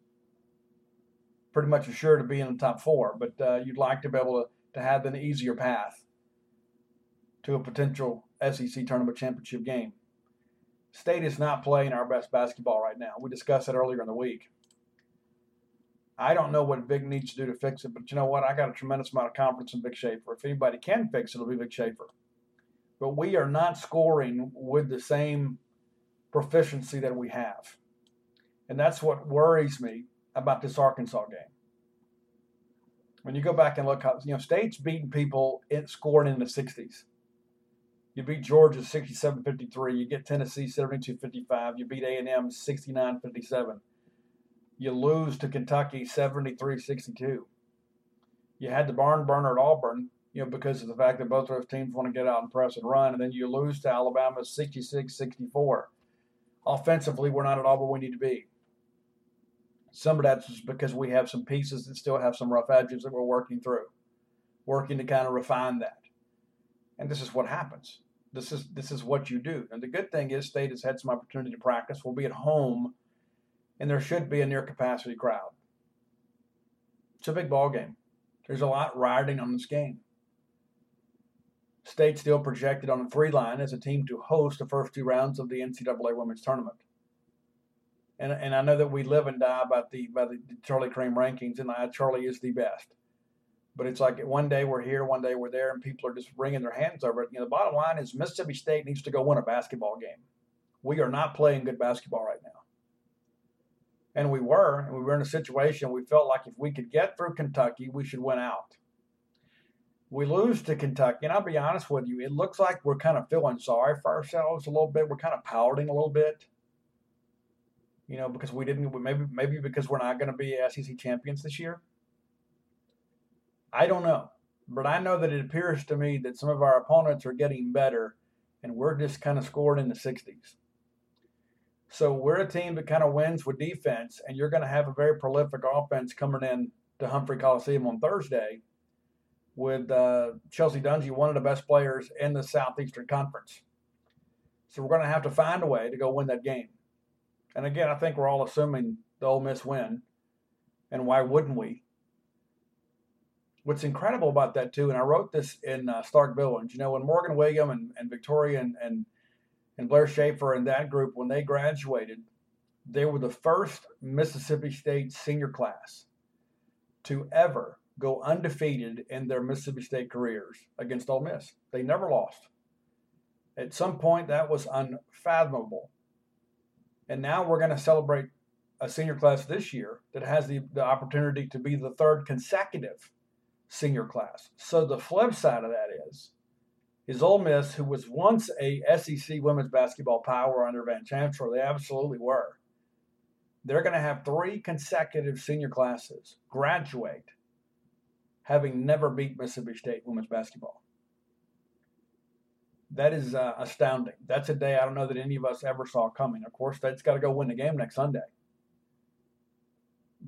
[SPEAKER 1] Pretty much assured to be in the top four, but uh, you'd like to be able to, to have an easier path to a potential SEC tournament championship game. State is not playing our best basketball right now. We discussed that earlier in the week. I don't know what Vic needs to do to fix it, but you know what? I got a tremendous amount of confidence in Vic Schaefer. If anybody can fix it, it'll be Vic Schaefer. But we are not scoring with the same proficiency that we have. And that's what worries me about this Arkansas game. When you go back and look, you know, State's beating people in scoring in the 60s. You beat Georgia 67-53. You get Tennessee 72-55. You beat A&M 69-57 You lose to Kentucky 73 62. You had the barn burner at Auburn, you know, because of the fact that both of those teams want to get out and press and run, and then you lose to Alabama 66 64. Offensively, we're not at all where we need to be. Some of that's just because we have some pieces that still have some rough edges that we're working through, working to kind of refine that. And this is what happens. This is this is what you do. And the good thing is, State has had some opportunity to practice. We'll be at home, and there should be a near capacity crowd. It's a big ball game. There's a lot riding on this game. State still projected on the three line as a team to host the first two rounds of the NCAA Women's Tournament. And, and I know that we live and die by the by the Charlie Creme rankings, and I, Charlie is the best. But it's like one day we're here, one day we're there, and people are just wringing their hands over it. You know, the bottom line is Mississippi State needs to go win a basketball game. We are not playing good basketball right now. And we were, and we were in a situation we felt like if we could get through Kentucky, we should win out. We lose to Kentucky, and I'll be honest with you, it looks like we're kind of feeling sorry for ourselves a little bit. We're kind of pouting a little bit you know, because we didn't maybe maybe because we're not going to be SEC champions this year. I don't know. But I know that it appears to me that some of our opponents are getting better and we're just kind of scoring in the 60s. So we're a team that kind of wins with defense, and you're going to have a very prolific offense coming in to Humphrey Coliseum on Thursday with uh, Chelsea Dungee, one of the best players in the Southeastern Conference. So we're going to have to find a way to go win that game. And again, I think we're all assuming the Ole Miss win. And why wouldn't we? what's incredible about that too, and I wrote this in uh, Stark Villains, you know, when Morgan William and, and Victoria and, and, and Blair Schaefer and that group, when they graduated, they were the first Mississippi State senior class to ever go undefeated in their Mississippi State careers against Ole Miss. They never lost. At some point, that was unfathomable. And now we're going to celebrate a senior class this year that has the, the opportunity to be the third consecutive senior class. So the flip side of that is, is Ole Miss, who was once a SEC women's basketball power under Van Chancellor, they absolutely were. They're going to have three consecutive senior classes graduate having never beat Mississippi State women's basketball. That is uh, astounding. That's a day I don't know that any of us ever saw coming. Of course, State's got to go win the game next Sunday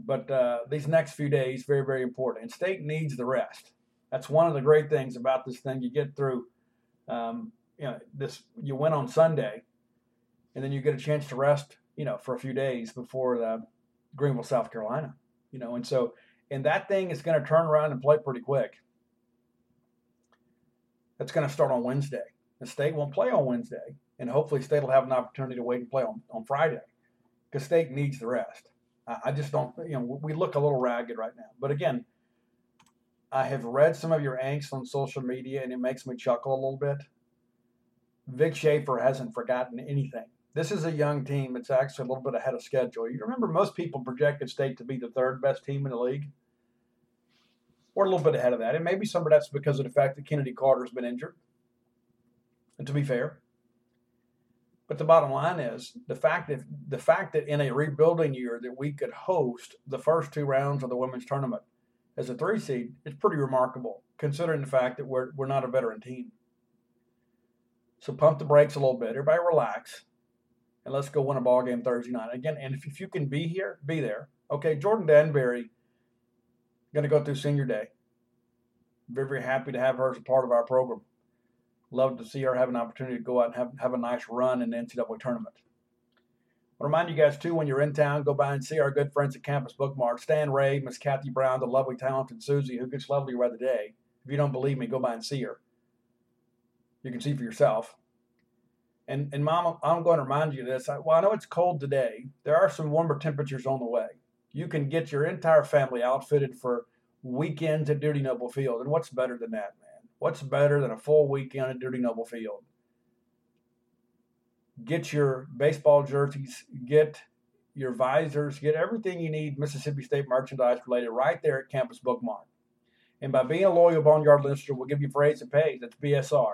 [SPEAKER 1] but uh, these next few days very very important and state needs the rest that's one of the great things about this thing you get through um, you know this you win on sunday and then you get a chance to rest you know for a few days before the greenville south carolina you know and so and that thing is going to turn around and play pretty quick that's going to start on wednesday the state won't play on wednesday and hopefully state will have an opportunity to wait and play on, on friday because state needs the rest I just don't, you know, we look a little ragged right now. But again, I have read some of your angst on social media and it makes me chuckle a little bit. Vic Schaefer hasn't forgotten anything. This is a young team. It's actually a little bit ahead of schedule. You remember most people projected State to be the third best team in the league. We're a little bit ahead of that. And maybe some of that's because of the fact that Kennedy Carter's been injured. And to be fair, but the bottom line is the fact that the fact that in a rebuilding year that we could host the first two rounds of the women's tournament as a three seed is pretty remarkable, considering the fact that we're we're not a veteran team. So pump the brakes a little bit. Everybody relax, and let's go win a ball game Thursday night again. And if, if you can be here, be there. Okay, Jordan Danberry going to go through senior day. Very very happy to have her as a part of our program love to see her have an opportunity to go out and have, have a nice run in the NCAA tournament. I remind you guys too, when you're in town, go by and see our good friends at Campus Bookmart. Stan Ray, Miss Kathy Brown, the lovely, talented Susie, who gets lovelier by the day. If you don't believe me, go by and see her. You can see for yourself. And and Mom, I'm going to remind you of this. I, well, I know it's cold today. There are some warmer temperatures on the way. You can get your entire family outfitted for weekends at Dudy Noble Field, and what's better than that, man? What's better than a full weekend at Dudy Noble Field? Get your baseball jerseys, get your visors, get everything you need Mississippi State merchandise related right there at Campus Bookmart. And by being a loyal Boneyard listener, we'll give you phrase and pays. That's BSR.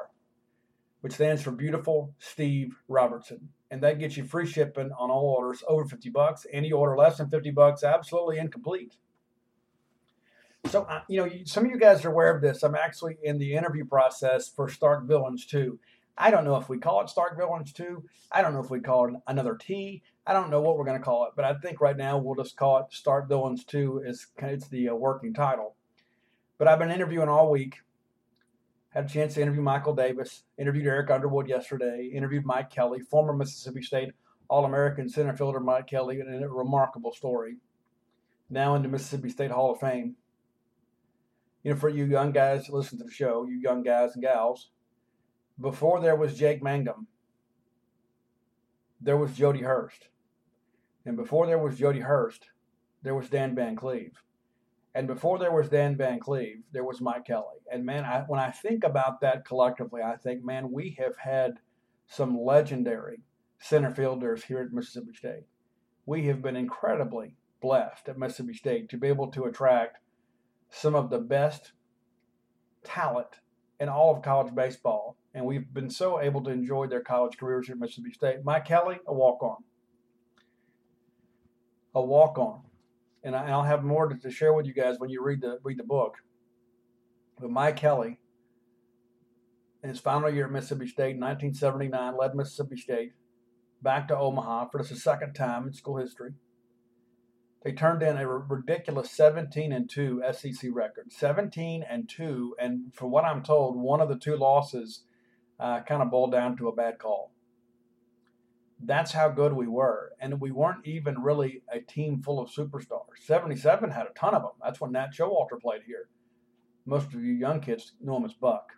[SPEAKER 1] Which stands for Beautiful Steve Robertson. And that gets you free shipping on all orders over 50 bucks. Any order less than 50 bucks, absolutely incomplete. So, uh, you know, some of you guys are aware of this. I'm actually in the interview process for Stark Villains 2. I don't know if we call it Stark Villains 2. I don't know if we call it another T. I don't know what we're going to call it, but I think right now we'll just call it Stark Villains 2. Is it's the uh, working title. But I've been interviewing all week. Had a chance to interview Michael Davis, interviewed Eric Underwood yesterday, interviewed Mike Kelly, former Mississippi State All American center fielder Mike Kelly, and a remarkable story. Now in the Mississippi State Hall of Fame you know, for you young guys to listen to the show, you young guys and gals, before there was Jake Mangum, there was Jody Hurst. And before there was Jody Hurst, there was Dan Van Cleve. And before there was Dan Van Cleve, there was Mike Kelly. And man, I, when I think about that collectively, I think, man, we have had some legendary center fielders here at Mississippi State. We have been incredibly blessed at Mississippi State to be able to attract some of the best talent in all of college baseball. And we've been so able to enjoy their college careers here at Mississippi State. Mike Kelly, a walk on. A walk on. And I'll have more to share with you guys when you read the read the book. But Mike Kelly, in his final year at Mississippi State in 1979, led Mississippi State back to Omaha for the second time in school history. They turned in a ridiculous 17 and 2 SEC record. 17 and 2. And from what I'm told, one of the two losses uh, kind of boiled down to a bad call. That's how good we were. And we weren't even really a team full of superstars. 77 had a ton of them. That's when Nat Showalter played here. Most of you young kids know him as Buck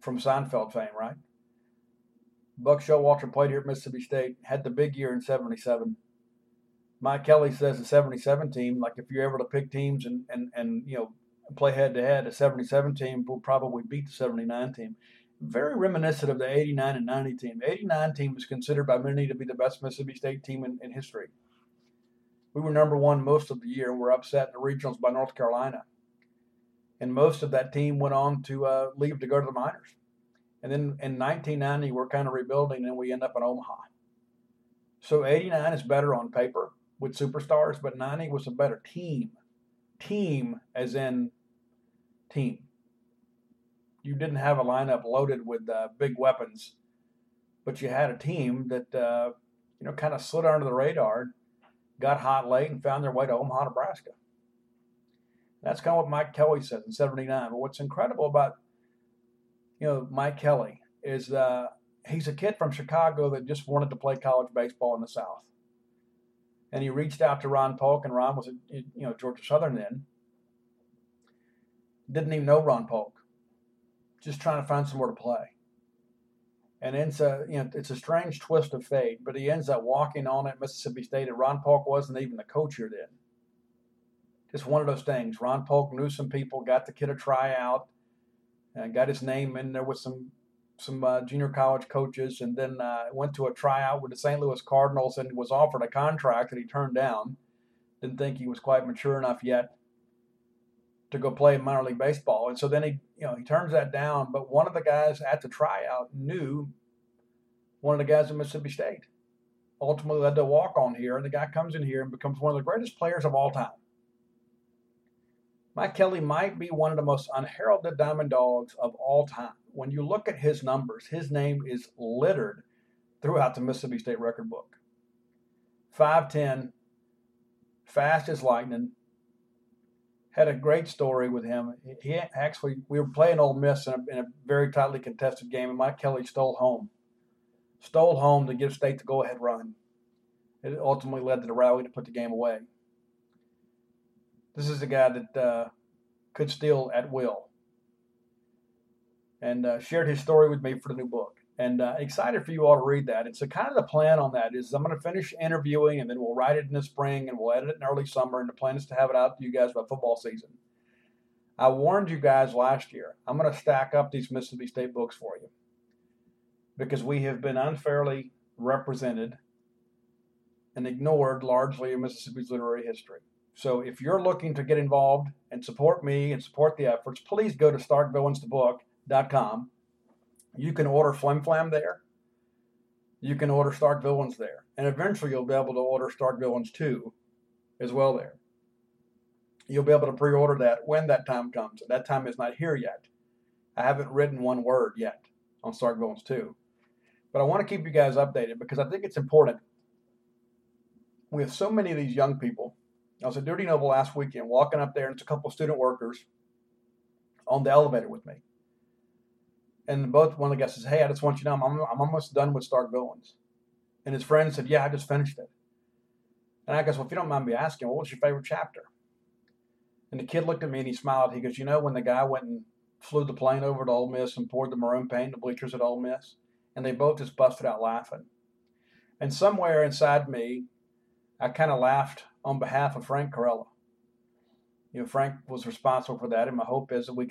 [SPEAKER 1] from Seinfeld fame, right? Buck Showalter played here at Mississippi State, had the big year in 77 Mike Kelly says the 77 team, like if you're able to pick teams and, and, and you know, play head to head, a 77 team will probably beat the 79 team. Very reminiscent of the 89 and 90 team. The 89 team was considered by many to be the best Mississippi State team in, in history. We were number one most of the year and were upset in the regionals by North Carolina. And most of that team went on to uh, leave to go to the minors. And then in 1990, we're kind of rebuilding and we end up in Omaha. So 89 is better on paper with superstars, but 90 was a better team. Team, as in team. You didn't have a lineup loaded with uh, big weapons, but you had a team that, uh, you know, kind of slid under the radar, got hot late, and found their way to Omaha, Nebraska. That's kind of what Mike Kelly said in 79. But what's incredible about, you know, Mike Kelly is uh, he's a kid from Chicago that just wanted to play college baseball in the South and he reached out to Ron Polk, and Ron was at you know Georgia Southern then. Didn't even know Ron Polk. Just trying to find somewhere to play. And ends a you know it's a strange twist of fate, but he ends up walking on at Mississippi State, and Ron Polk wasn't even the coach here then. Just one of those things. Ron Polk knew some people, got the kid a tryout, and got his name in there with some some uh, junior college coaches, and then uh, went to a tryout with the St. Louis Cardinals and was offered a contract that he turned down. Didn't think he was quite mature enough yet to go play minor league baseball, and so then he, you know, he turns that down. But one of the guys at the tryout knew one of the guys at Mississippi State. Ultimately, led to walk on here, and the guy comes in here and becomes one of the greatest players of all time. Mike Kelly might be one of the most unheralded diamond dogs of all time when you look at his numbers, his name is littered throughout the Mississippi State record book. 5'10, fast as lightning. Had a great story with him. He actually, we were playing Ole Miss in a, in a very tightly contested game, and Mike Kelly stole home. Stole home to give State the go ahead run. It ultimately led to the rally to put the game away. This is a guy that uh, could steal at will and uh, shared his story with me for the new book. And uh, excited for you all to read that. And so, kind of the plan on that is I'm going to finish interviewing and then we'll write it in the spring and we'll edit it in early summer. And the plan is to have it out to you guys by football season. I warned you guys last year. I'm going to stack up these Mississippi State books for you because we have been unfairly represented and ignored largely in Mississippi's literary history. So if you're looking to get involved and support me and support the efforts, please go to Stark Villains the book com You can order Flim Flam there. You can order Stark Villains there. And eventually you'll be able to order Stark Villains 2 as well there. You'll be able to pre order that when that time comes. That time is not here yet. I haven't written one word yet on Stark Villains 2. But I want to keep you guys updated because I think it's important. We have so many of these young people. I was at Dudy Noble last weekend walking up there, and it's a couple student workers on the elevator with me. And both one of the guys says, Hey, I just want you to know I'm, I'm almost done with Stark Villains. And his friend said, Yeah, I just finished it. And I guess, Well, if you don't mind me asking, what was your favorite chapter? And the kid looked at me and he smiled. He goes, You know, when the guy went and flew the plane over to Ole Miss and poured the maroon paint in the bleachers at Ole Miss, and they both just busted out laughing. And somewhere inside me, I kind of laughed on behalf of Frank Corella. You know, Frank was responsible for that, and my hope is that we.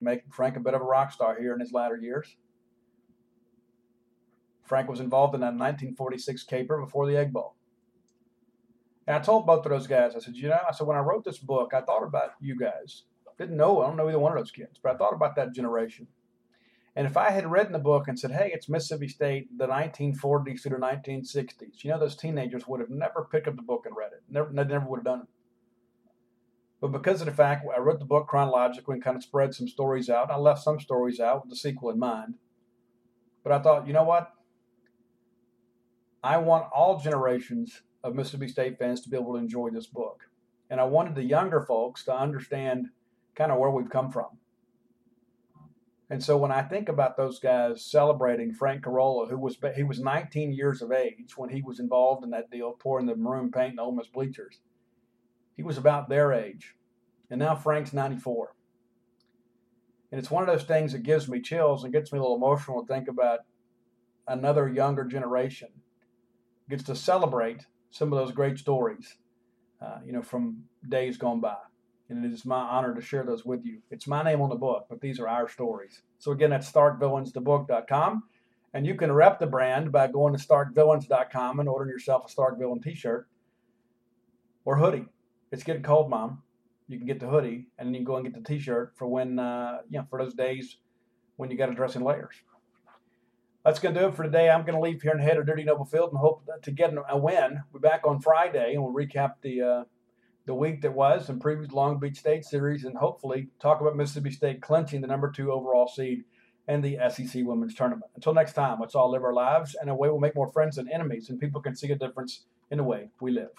[SPEAKER 1] Make Frank a bit of a rock star here in his latter years. Frank was involved in that 1946 caper before the Egg Bowl. And I told both of those guys, I said, you know, I said, when I wrote this book, I thought about you guys. Didn't know, I don't know either one of those kids, but I thought about that generation. And if I had written the book and said, hey, it's Mississippi State, the 1940s through the 1960s, you know, those teenagers would have never picked up the book and read it. Never, never would have done it. But because of the fact I wrote the book chronologically and kind of spread some stories out, I left some stories out with the sequel in mind. But I thought, you know what? I want all generations of Mississippi State fans to be able to enjoy this book. And I wanted the younger folks to understand kind of where we've come from. And so when I think about those guys celebrating Frank Carolla, who was he was 19 years of age when he was involved in that deal, pouring the maroon paint in Ole Miss bleachers. He was about their age, and now Frank's 94. And it's one of those things that gives me chills and gets me a little emotional to think about another younger generation gets to celebrate some of those great stories, uh, you know, from days gone by and it is my honor to share those with you. It's my name on the book, but these are our stories. So again, that's starkvillainsthebook.com. And you can rep the brand by going to starkvillains.com and ordering yourself a Stark Villain t-shirt or hoodie. It's getting cold, Mom. You can get the hoodie, and then you go and get the t-shirt for when, uh, you know, for those days when you got to dress in layers. That's going to do it for today. I'm going to leave here and head to Dudy Noble Field and hope to get a win. We'll be back on Friday, and we'll recap the uh, the week that was and preview Long Beach State series and hopefully talk about Mississippi State clinching the number two overall seed in the SEC Women's Tournament. Until next time, let's all live our lives in a way we'll make more friends than enemies and people can see a difference in the way we live.